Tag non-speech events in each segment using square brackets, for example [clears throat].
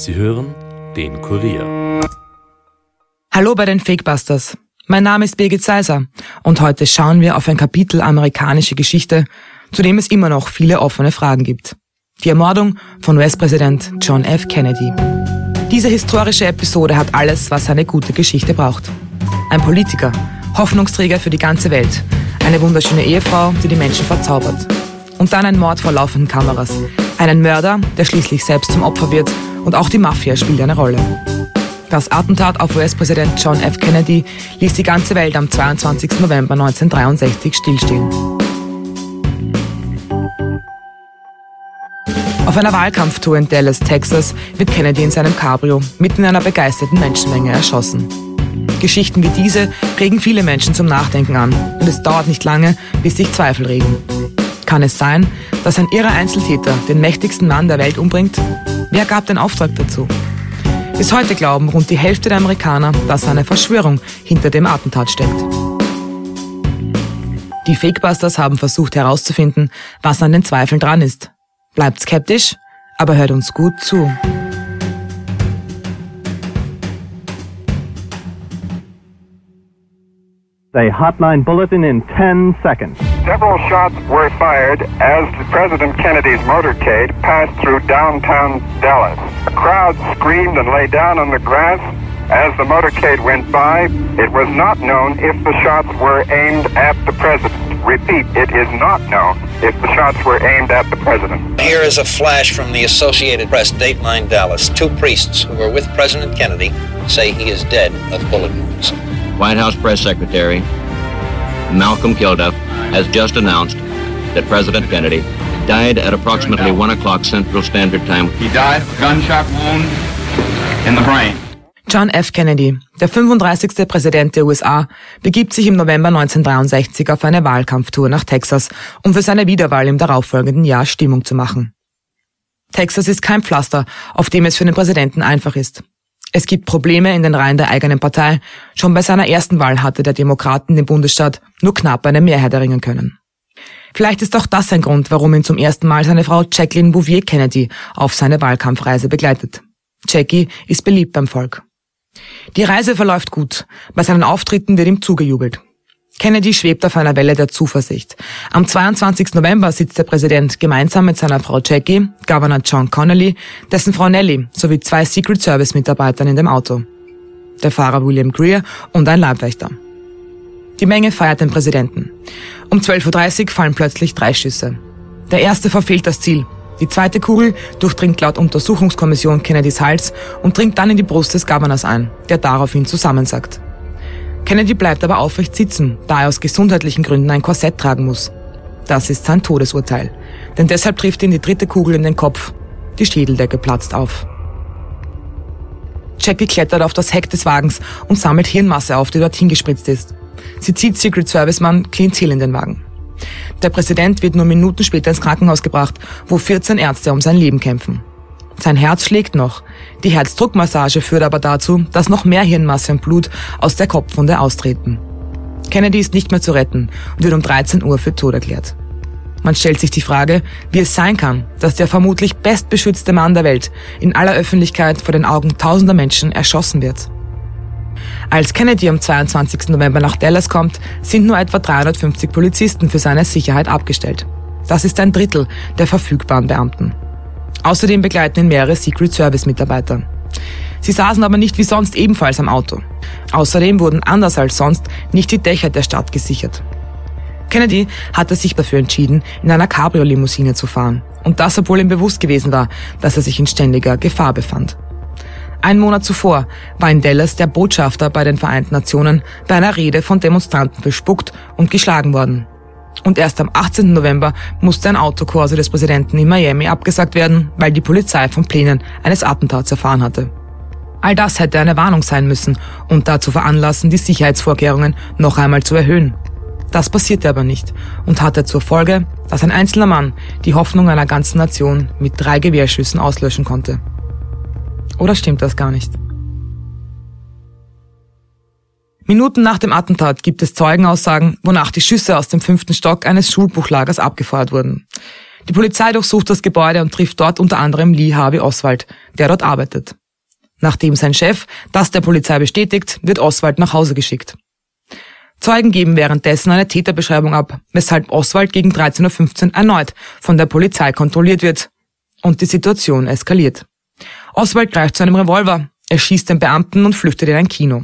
Sie hören den Kurier. Hallo bei den Fakebusters. Mein Name ist Birgit Seiser und heute schauen wir auf ein Kapitel amerikanische Geschichte, zu dem es immer noch viele offene Fragen gibt. Die Ermordung von US-Präsident John F. Kennedy. Diese historische Episode hat alles, was eine gute Geschichte braucht. Ein Politiker, Hoffnungsträger für die ganze Welt, eine wunderschöne Ehefrau, die die Menschen verzaubert. Und dann ein Mord vor laufenden Kameras, einen Mörder, der schließlich selbst zum Opfer wird und auch die Mafia spielt eine Rolle. Das Attentat auf US-Präsident John F. Kennedy ließ die ganze Welt am 22. November 1963 stillstehen. Auf einer Wahlkampftour in Dallas, Texas, wird Kennedy in seinem Cabrio mitten in einer begeisterten Menschenmenge erschossen. Geschichten wie diese regen viele Menschen zum Nachdenken an und es dauert nicht lange, bis sich Zweifel regen. Kann es sein, dass ein irrer Einzeltäter den mächtigsten Mann der Welt umbringt? Wer gab den Auftrag dazu? Bis heute glauben rund die Hälfte der Amerikaner, dass eine Verschwörung hinter dem Attentat steckt. Die Fakebusters haben versucht herauszufinden, was an den Zweifeln dran ist. Bleibt skeptisch, aber hört uns gut zu. A hotline bulletin in 10 seconds. Several shots were fired as President Kennedy's motorcade passed through downtown Dallas. A crowd screamed and lay down on the grass as the motorcade went by. It was not known if the shots were aimed at the president. Repeat, it is not known if the shots were aimed at the president. Here is a flash from the Associated Press, Dateline Dallas. Two priests who were with President Kennedy say he is dead of bullet wounds. White House Press Secretary Malcolm Kilduff has just announced that President Kennedy died at approximately 1 o'clock Central Standard Time. He died of a gunshot wound in the brain. John F. Kennedy, der 35. Präsident der USA, begibt sich im November 1963 auf eine Wahlkampftour nach Texas, um für seine Wiederwahl im darauffolgenden Jahr Stimmung zu machen. Texas ist kein Pflaster, auf dem es für den Präsidenten einfach ist. Es gibt Probleme in den Reihen der eigenen Partei. Schon bei seiner ersten Wahl hatte der Demokraten den Bundesstaat nur knapp eine Mehrheit erringen können. Vielleicht ist auch das ein Grund, warum ihn zum ersten Mal seine Frau Jacqueline Bouvier Kennedy auf seine Wahlkampfreise begleitet. Jackie ist beliebt beim Volk. Die Reise verläuft gut. Bei seinen Auftritten wird ihm zugejubelt. Kennedy schwebt auf einer Welle der Zuversicht. Am 22. November sitzt der Präsident gemeinsam mit seiner Frau Jackie, Governor John Connolly, dessen Frau Nellie sowie zwei Secret Service Mitarbeitern in dem Auto. Der Fahrer William Greer und ein Leibwächter. Die Menge feiert den Präsidenten. Um 12.30 Uhr fallen plötzlich drei Schüsse. Der erste verfehlt das Ziel. Die zweite Kugel durchdringt laut Untersuchungskommission Kennedys Hals und dringt dann in die Brust des Governors ein, der daraufhin zusammensackt. Kennedy bleibt aber aufrecht sitzen, da er aus gesundheitlichen Gründen ein Korsett tragen muss. Das ist sein Todesurteil. Denn deshalb trifft ihn die dritte Kugel in den Kopf. Die Schädeldecke platzt auf. Jackie klettert auf das Heck des Wagens und sammelt Hirnmasse auf, die dorthin gespritzt ist. Sie zieht Secret Service Mann Clint Hill in den Wagen. Der Präsident wird nur Minuten später ins Krankenhaus gebracht, wo 14 Ärzte um sein Leben kämpfen. Sein Herz schlägt noch. Die Herzdruckmassage führt aber dazu, dass noch mehr Hirnmasse und Blut aus der Kopfwunde austreten. Kennedy ist nicht mehr zu retten und wird um 13 Uhr für tot erklärt. Man stellt sich die Frage, wie es sein kann, dass der vermutlich bestbeschützte Mann der Welt in aller Öffentlichkeit vor den Augen tausender Menschen erschossen wird. Als Kennedy am 22. November nach Dallas kommt, sind nur etwa 350 Polizisten für seine Sicherheit abgestellt. Das ist ein Drittel der verfügbaren Beamten. Außerdem begleiten ihn mehrere Secret Service Mitarbeiter. Sie saßen aber nicht wie sonst ebenfalls am Auto. Außerdem wurden anders als sonst nicht die Dächer der Stadt gesichert. Kennedy hatte sich dafür entschieden, in einer Cabrio-Limousine zu fahren. Und das, obwohl ihm bewusst gewesen war, dass er sich in ständiger Gefahr befand. Ein Monat zuvor war in Dallas der Botschafter bei den Vereinten Nationen bei einer Rede von Demonstranten bespuckt und geschlagen worden. Und erst am 18. November musste ein Autokorso des Präsidenten in Miami abgesagt werden, weil die Polizei von Plänen eines Attentats erfahren hatte. All das hätte eine Warnung sein müssen und dazu veranlassen, die Sicherheitsvorkehrungen noch einmal zu erhöhen. Das passierte aber nicht und hatte zur Folge, dass ein einzelner Mann die Hoffnung einer ganzen Nation mit drei Gewehrschüssen auslöschen konnte. Oder stimmt das gar nicht? Minuten nach dem Attentat gibt es Zeugenaussagen, wonach die Schüsse aus dem fünften Stock eines Schulbuchlagers abgefeuert wurden. Die Polizei durchsucht das Gebäude und trifft dort unter anderem Lee Harvey Oswald, der dort arbeitet. Nachdem sein Chef das der Polizei bestätigt, wird Oswald nach Hause geschickt. Zeugen geben währenddessen eine Täterbeschreibung ab, weshalb Oswald gegen 13.15 Uhr erneut von der Polizei kontrolliert wird und die Situation eskaliert. Oswald greift zu einem Revolver, er schießt den Beamten und flüchtet in ein Kino.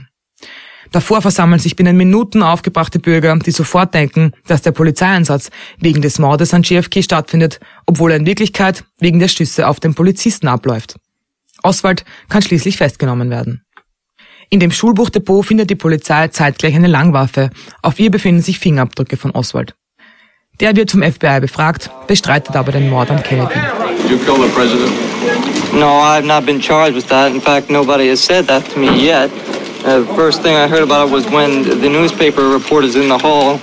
Davor versammeln sich binnen Minuten aufgebrachte Bürger, die sofort denken, dass der Polizeieinsatz wegen des Mordes an JFK stattfindet, obwohl er in Wirklichkeit wegen der Schüsse auf den Polizisten abläuft. Oswald kann schließlich festgenommen werden. In dem Schulbuchdepot findet die Polizei zeitgleich eine Langwaffe. Auf ihr befinden sich Fingerabdrücke von Oswald. Der wird vom FBI befragt, bestreitet aber den Mord an Kennedy. You kill the president? No, I've not been charged with that. In fact, nobody has said that to me yet. Uh, the first thing I heard about it was when the newspaper reporters in the hall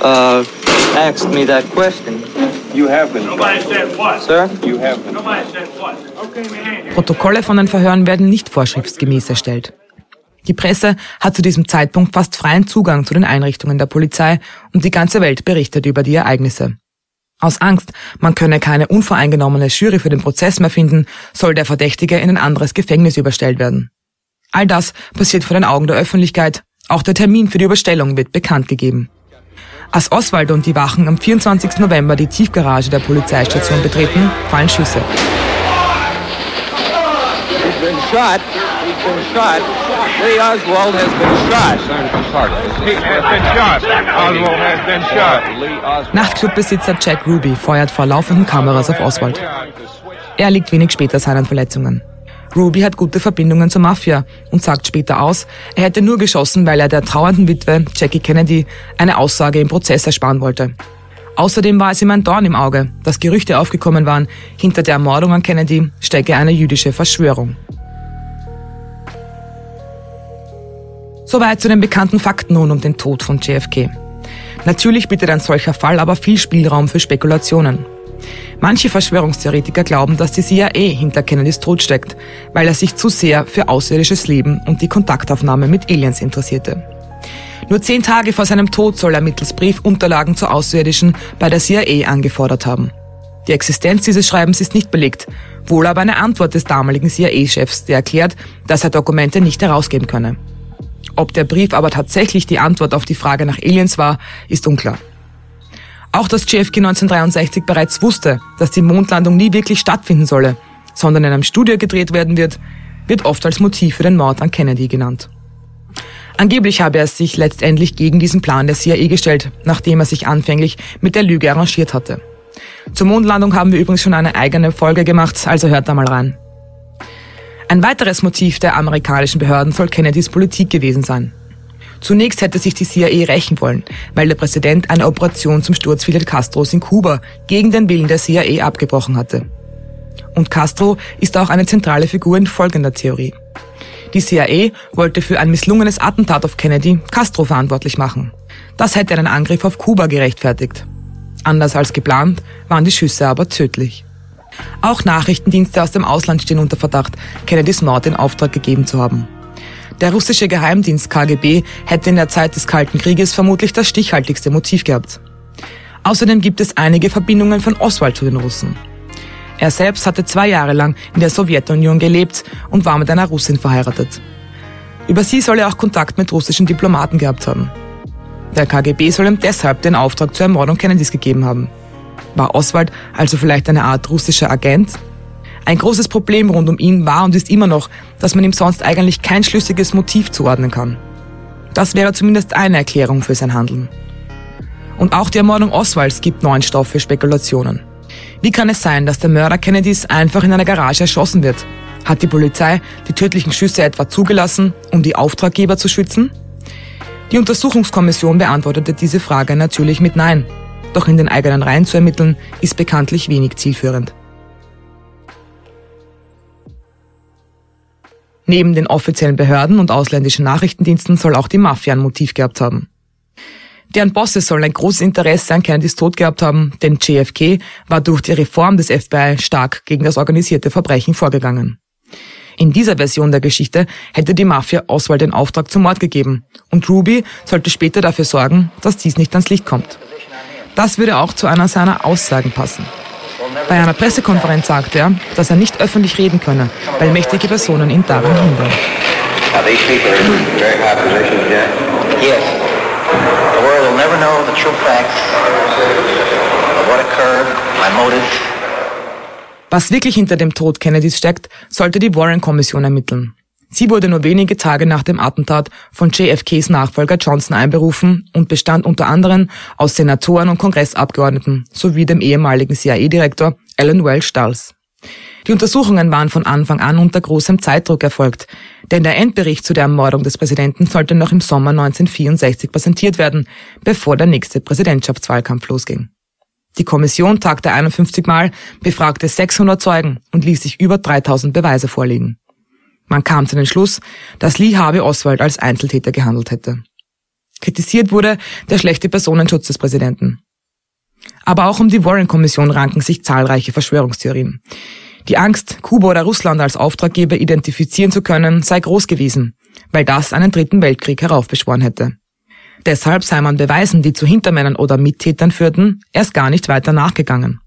uh, asked me that question. You have been. Nobody said what? Sir? You have been. Nobody said what? Okay, my hand. Protokolle von den Verhören werden nicht vorschriftsgemäß erstellt. Die Presse hat zu diesem Zeitpunkt fast freien Zugang zu den Einrichtungen der Polizei und die ganze Welt berichtet über die Ereignisse. Aus Angst, man könne keine unvoreingenommene Jury für den Prozess mehr finden, soll der Verdächtige in ein anderes Gefängnis überstellt werden. All das passiert vor den Augen der Öffentlichkeit. Auch der Termin für die Überstellung wird bekannt gegeben. Als Oswald und die Wachen am 24. November die Tiefgarage der Polizeistation betreten, fallen Schüsse. Nachtclubbesitzer Jack Ruby feuert vor laufenden Kameras auf Oswald. Er liegt wenig später seinen Verletzungen. Ruby hat gute Verbindungen zur Mafia und sagt später aus, er hätte nur geschossen, weil er der trauernden Witwe Jackie Kennedy eine Aussage im Prozess ersparen wollte. Außerdem war es ihm ein Dorn im Auge, dass Gerüchte aufgekommen waren, hinter der Ermordung an Kennedy stecke eine jüdische Verschwörung. Soweit zu den bekannten Fakten nun um den Tod von JFK. Natürlich bietet ein solcher Fall aber viel Spielraum für Spekulationen. Manche Verschwörungstheoretiker glauben, dass die CIA hinter Kennedys Tod steckt, weil er sich zu sehr für außerirdisches Leben und die Kontaktaufnahme mit Aliens interessierte. Nur zehn Tage vor seinem Tod soll er mittels Brief Unterlagen zu Außerirdischen bei der CIA angefordert haben. Die Existenz dieses Schreibens ist nicht belegt, wohl aber eine Antwort des damaligen CIA-Chefs, der erklärt, dass er Dokumente nicht herausgeben könne. Ob der Brief aber tatsächlich die Antwort auf die Frage nach Aliens war, ist unklar. Auch dass JFK 1963 bereits wusste, dass die Mondlandung nie wirklich stattfinden solle, sondern in einem Studio gedreht werden wird, wird oft als Motiv für den Mord an Kennedy genannt. Angeblich habe er sich letztendlich gegen diesen Plan der CIA gestellt, nachdem er sich anfänglich mit der Lüge arrangiert hatte. Zur Mondlandung haben wir übrigens schon eine eigene Folge gemacht, also hört da mal rein. Ein weiteres Motiv der amerikanischen Behörden soll Kennedys Politik gewesen sein. Zunächst hätte sich die CIA rächen wollen, weil der Präsident eine Operation zum Sturz Fidel Castros in Kuba gegen den Willen der CIA abgebrochen hatte. Und Castro ist auch eine zentrale Figur in folgender Theorie. Die CIA wollte für ein misslungenes Attentat auf Kennedy Castro verantwortlich machen. Das hätte einen Angriff auf Kuba gerechtfertigt. Anders als geplant waren die Schüsse aber tödlich. Auch Nachrichtendienste aus dem Ausland stehen unter Verdacht, Kennedys Mord in Auftrag gegeben zu haben. Der russische Geheimdienst KGB hätte in der Zeit des Kalten Krieges vermutlich das stichhaltigste Motiv gehabt. Außerdem gibt es einige Verbindungen von Oswald zu den Russen. Er selbst hatte zwei Jahre lang in der Sowjetunion gelebt und war mit einer Russin verheiratet. Über sie soll er auch Kontakt mit russischen Diplomaten gehabt haben. Der KGB soll ihm deshalb den Auftrag zur Ermordung Kennedys gegeben haben. War Oswald also vielleicht eine Art russischer Agent? Ein großes Problem rund um ihn war und ist immer noch, dass man ihm sonst eigentlich kein schlüssiges Motiv zuordnen kann. Das wäre zumindest eine Erklärung für sein Handeln. Und auch die Ermordung Oswalds gibt neuen Stoff für Spekulationen. Wie kann es sein, dass der Mörder Kennedys einfach in einer Garage erschossen wird? Hat die Polizei die tödlichen Schüsse etwa zugelassen, um die Auftraggeber zu schützen? Die Untersuchungskommission beantwortete diese Frage natürlich mit Nein. Doch in den eigenen Reihen zu ermitteln, ist bekanntlich wenig zielführend. Neben den offiziellen Behörden und ausländischen Nachrichtendiensten soll auch die Mafia ein Motiv gehabt haben. Deren Bosse sollen ein großes Interesse an Kennedys Tod gehabt haben, denn JFK war durch die Reform des FBI stark gegen das organisierte Verbrechen vorgegangen. In dieser Version der Geschichte hätte die Mafia Oswald den Auftrag zum Mord gegeben und Ruby sollte später dafür sorgen, dass dies nicht ans Licht kommt. Das würde auch zu einer seiner Aussagen passen. Bei einer Pressekonferenz sagte er, dass er nicht öffentlich reden könne, weil mächtige Personen ihn daran hindern. Was wirklich hinter dem Tod Kennedys steckt, sollte die Warren-Kommission ermitteln. Sie wurde nur wenige Tage nach dem Attentat von JFKs Nachfolger Johnson einberufen und bestand unter anderem aus Senatoren und Kongressabgeordneten sowie dem ehemaligen CIA-Direktor Alan Welch Dulles. Die Untersuchungen waren von Anfang an unter großem Zeitdruck erfolgt, denn der Endbericht zu der Ermordung des Präsidenten sollte noch im Sommer 1964 präsentiert werden, bevor der nächste Präsidentschaftswahlkampf losging. Die Kommission tagte 51 Mal, befragte 600 Zeugen und ließ sich über 3000 Beweise vorlegen. Man kam zu dem Schluss, dass Lee Harvey Oswald als Einzeltäter gehandelt hätte. Kritisiert wurde der schlechte Personenschutz des Präsidenten. Aber auch um die Warren-Kommission ranken sich zahlreiche Verschwörungstheorien. Die Angst, Kuba oder Russland als Auftraggeber identifizieren zu können, sei groß gewesen, weil das einen dritten Weltkrieg heraufbeschworen hätte. Deshalb sei man Beweisen, die zu Hintermännern oder Mittätern führten, erst gar nicht weiter nachgegangen.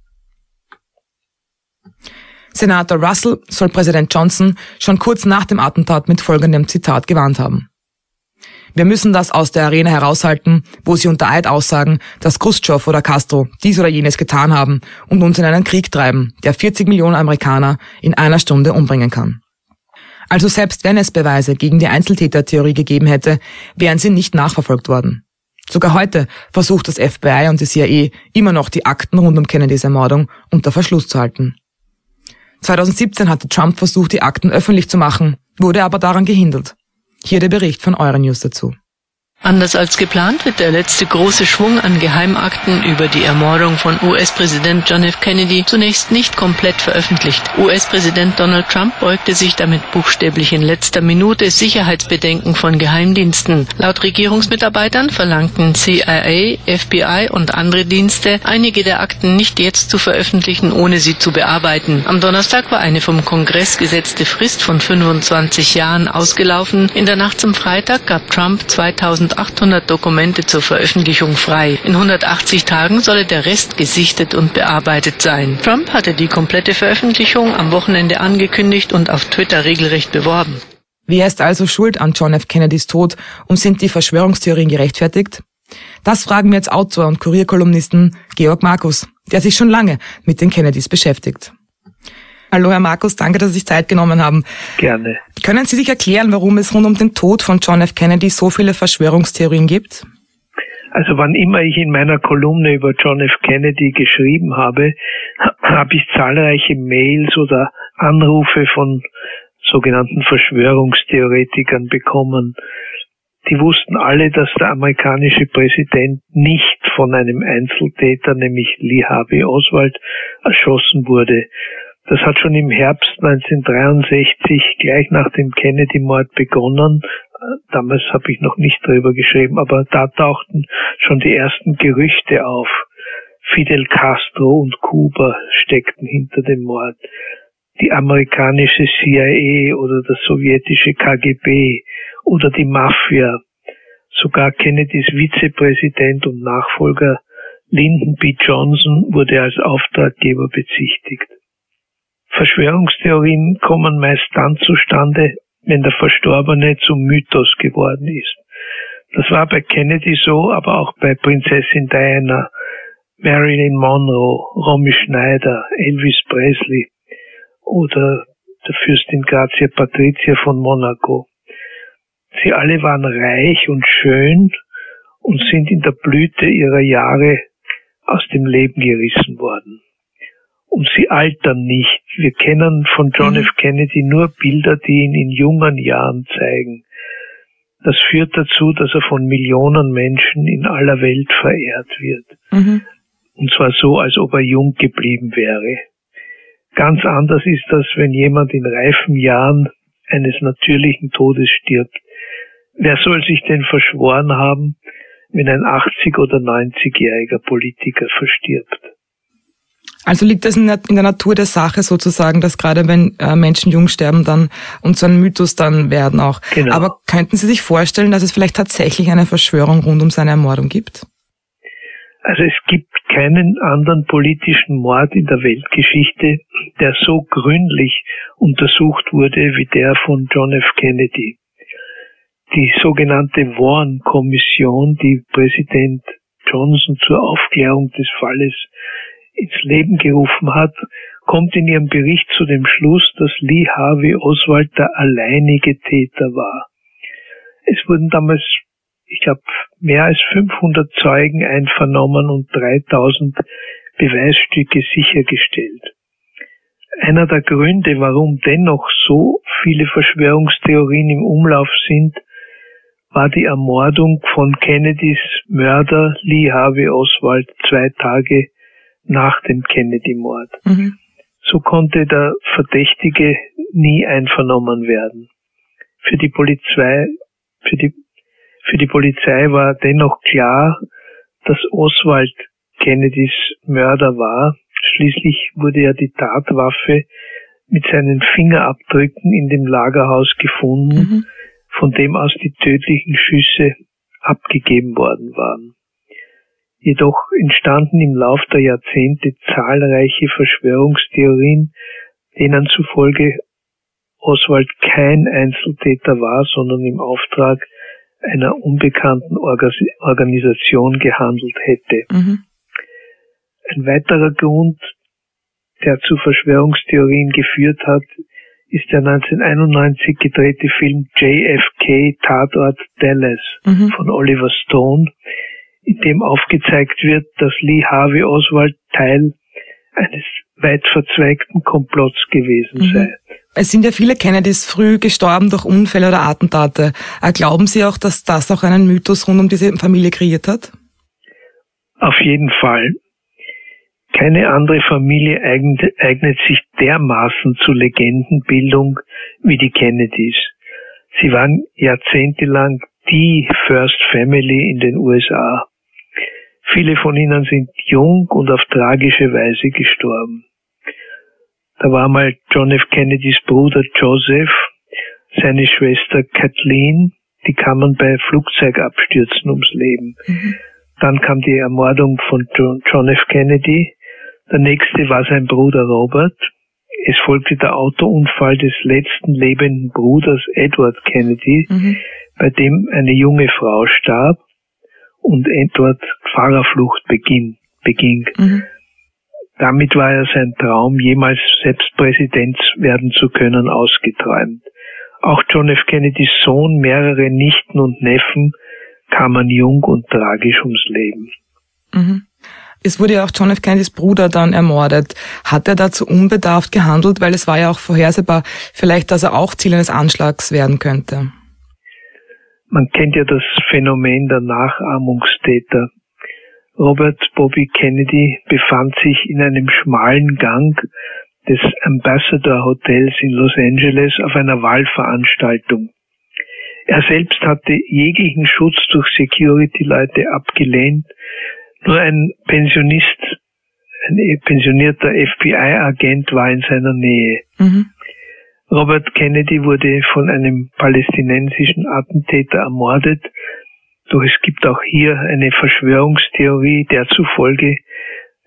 Senator Russell soll Präsident Johnson schon kurz nach dem Attentat mit folgendem Zitat gewarnt haben. Wir müssen das aus der Arena heraushalten, wo sie unter Eid aussagen, dass Khrushchev oder Castro dies oder jenes getan haben und uns in einen Krieg treiben, der 40 Millionen Amerikaner in einer Stunde umbringen kann. Also selbst wenn es Beweise gegen die Einzeltätertheorie gegeben hätte, wären sie nicht nachverfolgt worden. Sogar heute versucht das FBI und die CIA immer noch die Akten rund um Kennedys Ermordung unter Verschluss zu halten. 2017 hatte Trump versucht, die Akten öffentlich zu machen, wurde aber daran gehindert. Hier der Bericht von Euronews dazu. Anders als geplant wird der letzte große Schwung an Geheimakten über die Ermordung von US-Präsident John F. Kennedy zunächst nicht komplett veröffentlicht. US-Präsident Donald Trump beugte sich damit buchstäblich in letzter Minute Sicherheitsbedenken von Geheimdiensten. Laut Regierungsmitarbeitern verlangten CIA, FBI und andere Dienste, einige der Akten nicht jetzt zu veröffentlichen, ohne sie zu bearbeiten. Am Donnerstag war eine vom Kongress gesetzte Frist von 25 Jahren ausgelaufen. In der Nacht zum Freitag gab Trump 2000 1800 Dokumente zur Veröffentlichung frei. In 180 Tagen solle der Rest gesichtet und bearbeitet sein. Trump hatte die komplette Veröffentlichung am Wochenende angekündigt und auf Twitter regelrecht beworben. Wer ist also schuld an John F. Kennedys Tod und sind die Verschwörungstheorien gerechtfertigt? Das fragen wir jetzt Autor und Kurierkolumnisten Georg Markus, der sich schon lange mit den Kennedys beschäftigt. Hallo Herr Markus, danke, dass Sie sich Zeit genommen haben. Gerne. Können Sie sich erklären, warum es rund um den Tod von John F. Kennedy so viele Verschwörungstheorien gibt? Also wann immer ich in meiner Kolumne über John F. Kennedy geschrieben habe, [clears throat] habe ich zahlreiche Mails oder Anrufe von sogenannten Verschwörungstheoretikern bekommen. Die wussten alle, dass der amerikanische Präsident nicht von einem Einzeltäter, nämlich Lee Harvey Oswald, erschossen wurde, das hat schon im Herbst 1963 gleich nach dem Kennedy-Mord begonnen. Damals habe ich noch nicht darüber geschrieben, aber da tauchten schon die ersten Gerüchte auf. Fidel Castro und Kuba steckten hinter dem Mord. Die amerikanische CIA oder das sowjetische KGB oder die Mafia. Sogar Kennedys Vizepräsident und Nachfolger Lyndon B. Johnson wurde als Auftraggeber bezichtigt. Verschwörungstheorien kommen meist dann zustande, wenn der Verstorbene zum Mythos geworden ist. Das war bei Kennedy so, aber auch bei Prinzessin Diana, Marilyn Monroe, Romy Schneider, Elvis Presley oder der Fürstin Grazia Patricia von Monaco. Sie alle waren reich und schön und sind in der Blüte ihrer Jahre aus dem Leben gerissen worden und sie altern nicht. Wir kennen von John mhm. F. Kennedy nur Bilder, die ihn in jungen Jahren zeigen. Das führt dazu, dass er von Millionen Menschen in aller Welt verehrt wird. Mhm. Und zwar so, als ob er jung geblieben wäre. Ganz anders ist das, wenn jemand in reifen Jahren eines natürlichen Todes stirbt. Wer soll sich denn verschworen haben, wenn ein 80- oder 90-jähriger Politiker verstirbt? Also liegt das in der, in der, Natur der Sache sozusagen, dass gerade wenn äh, Menschen jung sterben, dann und so ein Mythos dann werden auch. Genau. Aber könnten Sie sich vorstellen, dass es vielleicht tatsächlich eine Verschwörung rund um seine Ermordung gibt? Also es gibt keinen anderen politischen Mord in der Weltgeschichte, der so gründlich untersucht wurde wie der von John F. Kennedy. Die sogenannte Warren-Kommission, die Präsident Johnson zur Aufklärung des Falles ins Leben gerufen hat, kommt in ihrem Bericht zu dem Schluss, dass Lee Harvey Oswald der alleinige Täter war. Es wurden damals ich glaube, mehr als 500 Zeugen einvernommen und 3000 Beweisstücke sichergestellt. Einer der Gründe, warum dennoch so viele Verschwörungstheorien im Umlauf sind, war die Ermordung von Kennedys Mörder Lee Harvey Oswald zwei Tage nach dem Kennedy-Mord. Mhm. So konnte der Verdächtige nie einvernommen werden. Für die Polizei, für die für die Polizei war dennoch klar, dass Oswald Kennedys Mörder war. Schließlich wurde ja die Tatwaffe mit seinen Fingerabdrücken in dem Lagerhaus gefunden, mhm. von dem aus die tödlichen Schüsse abgegeben worden waren. Jedoch entstanden im Lauf der Jahrzehnte zahlreiche Verschwörungstheorien, denen zufolge Oswald kein Einzeltäter war, sondern im Auftrag einer unbekannten Organisation gehandelt hätte. Mhm. Ein weiterer Grund, der zu Verschwörungstheorien geführt hat, ist der 1991 gedrehte Film JFK Tatort Dallas mhm. von Oliver Stone, in dem aufgezeigt wird, dass Lee Harvey Oswald Teil eines weit verzweigten Komplotts gewesen mhm. sei. Es sind ja viele Kennedys früh gestorben durch Unfälle oder Attentate. Äh, glauben Sie auch, dass das auch einen Mythos rund um diese Familie kreiert hat? Auf jeden Fall. Keine andere Familie eignet, sich dermaßen zu Legendenbildung wie die Kennedys. Sie waren jahrzehntelang die First Family in den USA. Viele von ihnen sind jung und auf tragische Weise gestorben. Da war mal John F. Kennedys Bruder Joseph, seine Schwester Kathleen, die kamen bei Flugzeugabstürzen ums Leben. Mhm. Dann kam die Ermordung von John F. Kennedy. Der nächste war sein Bruder Robert. Es folgte der Autounfall des letzten lebenden Bruders Edward Kennedy, mhm. bei dem eine junge Frau starb und Edward Fahrerflucht beging. beging. Mhm. Damit war er sein Traum, jemals selbst Präsident werden zu können, ausgeträumt. Auch John F. Kennedys Sohn, mehrere Nichten und Neffen kamen jung und tragisch ums Leben. Mhm. Es wurde ja auch John F. Kennedys Bruder dann ermordet. Hat er dazu unbedarft gehandelt, weil es war ja auch vorhersehbar, vielleicht, dass er auch Ziel eines Anschlags werden könnte? Man kennt ja das Phänomen der Nachahmungstäter. Robert Bobby Kennedy befand sich in einem schmalen Gang des Ambassador Hotels in Los Angeles auf einer Wahlveranstaltung. Er selbst hatte jeglichen Schutz durch Security-Leute abgelehnt. Nur ein Pensionist, ein pensionierter FBI-Agent war in seiner Nähe. Mhm. Robert Kennedy wurde von einem palästinensischen Attentäter ermordet, doch es gibt auch hier eine Verschwörungstheorie, der zufolge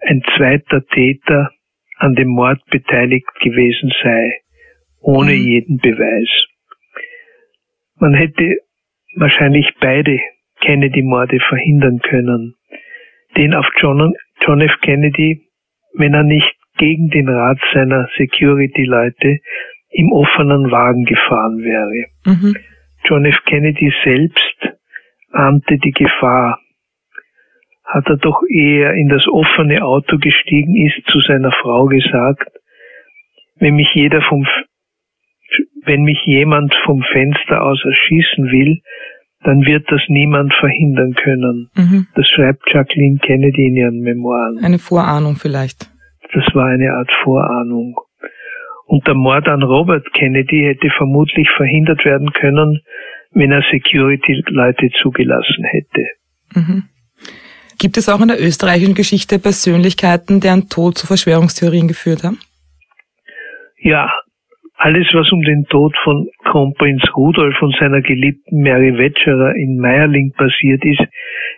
ein zweiter Täter an dem Mord beteiligt gewesen sei, ohne mhm. jeden Beweis. Man hätte wahrscheinlich beide Kennedy-Morde verhindern können. Den auf John, John F. Kennedy, wenn er nicht gegen den Rat seiner Security-Leute im offenen Wagen gefahren wäre. Mhm. John F. Kennedy selbst ahnte die Gefahr. Hat er doch eher in das offene Auto gestiegen ist, zu seiner Frau gesagt, wenn mich jeder vom, wenn mich jemand vom Fenster aus erschießen will, dann wird das niemand verhindern können. Mhm. Das schreibt Jacqueline Kennedy in ihren Memoiren. Eine Vorahnung vielleicht. Das war eine Art Vorahnung. Und der Mord an Robert Kennedy hätte vermutlich verhindert werden können, wenn er Security-Leute zugelassen hätte. Mhm. Gibt es auch in der österreichischen Geschichte Persönlichkeiten, deren Tod zu Verschwörungstheorien geführt haben? Ja, Alles, was um den Tod von Kronprinz Rudolf und seiner geliebten Mary Wetscherer in Meierling passiert ist,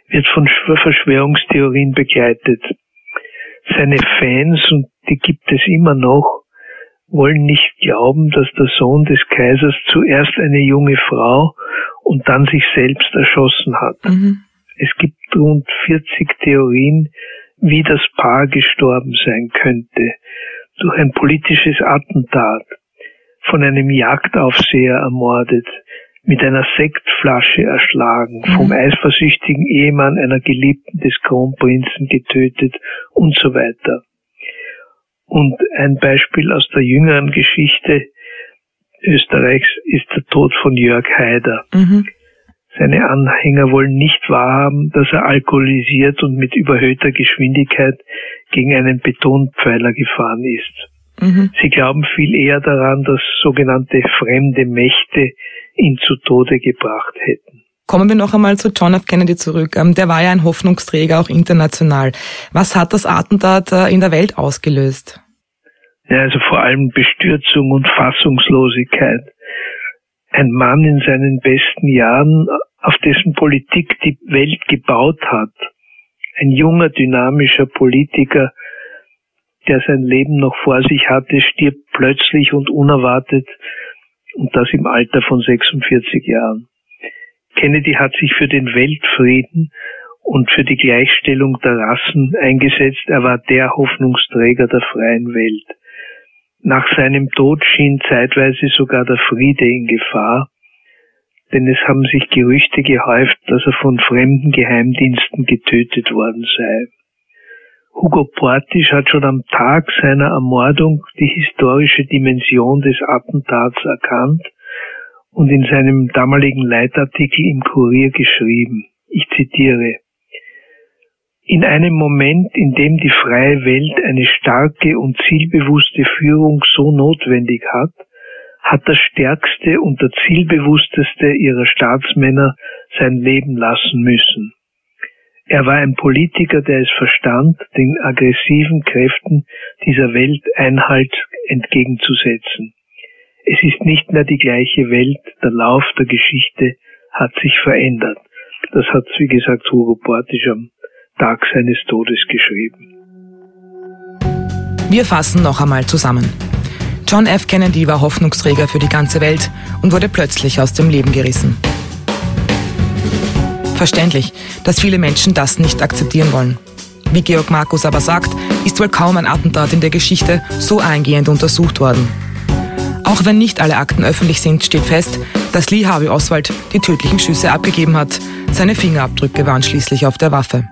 wird von Verschwörungstheorien begleitet. Seine Fans, und die gibt es immer noch, wollen nicht glauben, dass der Sohn des Kaisers zuerst eine junge Frau und dann sich selbst erschossen hat. Mhm. Es gibt rund 40 Theorien, wie das Paar gestorben sein könnte. Durch ein politisches Attentat, von einem Jagdaufseher ermordet, mit einer Sektflasche erschlagen, vom mhm. eifersüchtigen Ehemann einer Geliebten des Kronprinzen getötet und so weiter. Und ein Beispiel aus der jüngeren Geschichte Österreichs ist der Tod von Jörg Haider. Mhm. Seine Anhänger wollen nicht wahrhaben, dass er alkoholisiert und mit überhöhter Geschwindigkeit gegen einen Betonpfeiler gefahren ist. Mhm. Sie glauben viel eher daran, dass sogenannte fremde Mächte ihn zu Tode gebracht hätten. Kommen wir noch einmal zu John F. Kennedy zurück. Ähm, der war ja ein Hoffnungsträger, auch international. Was hat das Attentat äh, in der Welt ausgelöst? Ja, also vor allem Bestürzung und Fassungslosigkeit. Ein Mann in seinen besten Jahren, auf dessen Politik die Welt gebaut hat. Ein junger, dynamischer Politiker, der sein Leben noch vor sich hatte, stirbt plötzlich und unerwartet und das im Alter von 46 Jahren. Kennedy hat sich für den Weltfrieden und für die Gleichstellung der Rassen eingesetzt. Er war der Hoffnungsträger der freien Welt. Nach seinem Tod schien zeitweise sogar der Friede in Gefahr, denn es haben sich Gerüchte gehäuft, dass er von fremden Geheimdiensten getötet worden sei. Hugo Portisch hat schon am Tag seiner Ermordung die historische Dimension des Attentats erkannt und in seinem damaligen Leitartikel im Kurier geschrieben. Ich zitiere. In einem Moment, in dem die freie Welt eine starke und zielbewusste Führung so notwendig hat, hat der stärkste und der zielbewussteste ihrer Staatsmänner sein Leben lassen müssen. Er war ein Politiker, der es verstand, den aggressiven Kräften dieser Welt Einhalt entgegenzusetzen. Es ist nicht mehr die gleiche Welt, der Lauf der Geschichte hat sich verändert. Das hat, wie gesagt, Hugo Portisch am Tag seines Todes geschrieben. Wir fassen noch einmal zusammen. John F. Kennedy war Hoffnungsträger für die ganze Welt und wurde plötzlich aus dem Leben gerissen. Verständlich, dass viele Menschen das nicht akzeptieren wollen. Wie Georg Markus aber sagt, ist wohl kaum ein Attentat in der Geschichte so eingehend untersucht worden. Auch wenn nicht alle Akten öffentlich sind, steht fest, dass Lee Harvey Oswald die tödlichen Schüsse abgegeben hat. Seine Fingerabdrücke waren schließlich auf der Waffe.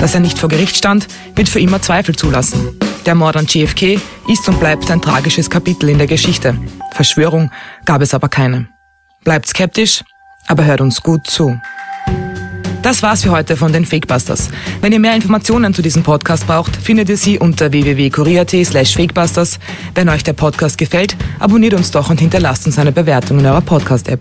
Dass er nicht vor Gericht stand, wird für immer Zweifel zulassen. Der Mord an JFK ist und bleibt ein tragisches Kapitel in der Geschichte. Verschwörung gab es aber keine. Bleibt skeptisch, aber hört uns gut zu. Das war's für heute von den Fakebusters. Wenn ihr mehr Informationen zu diesem Podcast braucht, findet ihr sie unter www.kurier.at slash fakebusters. Wenn euch der Podcast gefällt, abonniert uns doch und hinterlasst uns eine Bewertung in eurer Podcast-App.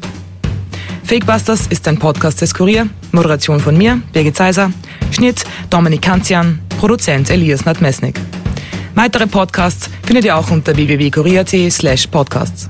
Fakebusters ist ein Podcast des Kurier, Moderation von mir, Birgit Zeiser, Schnitt Dominik Kanzian, Produzent Elias Nadmesnik. Weitere Podcasts findet ihr auch unter www.kurier.at slash podcasts.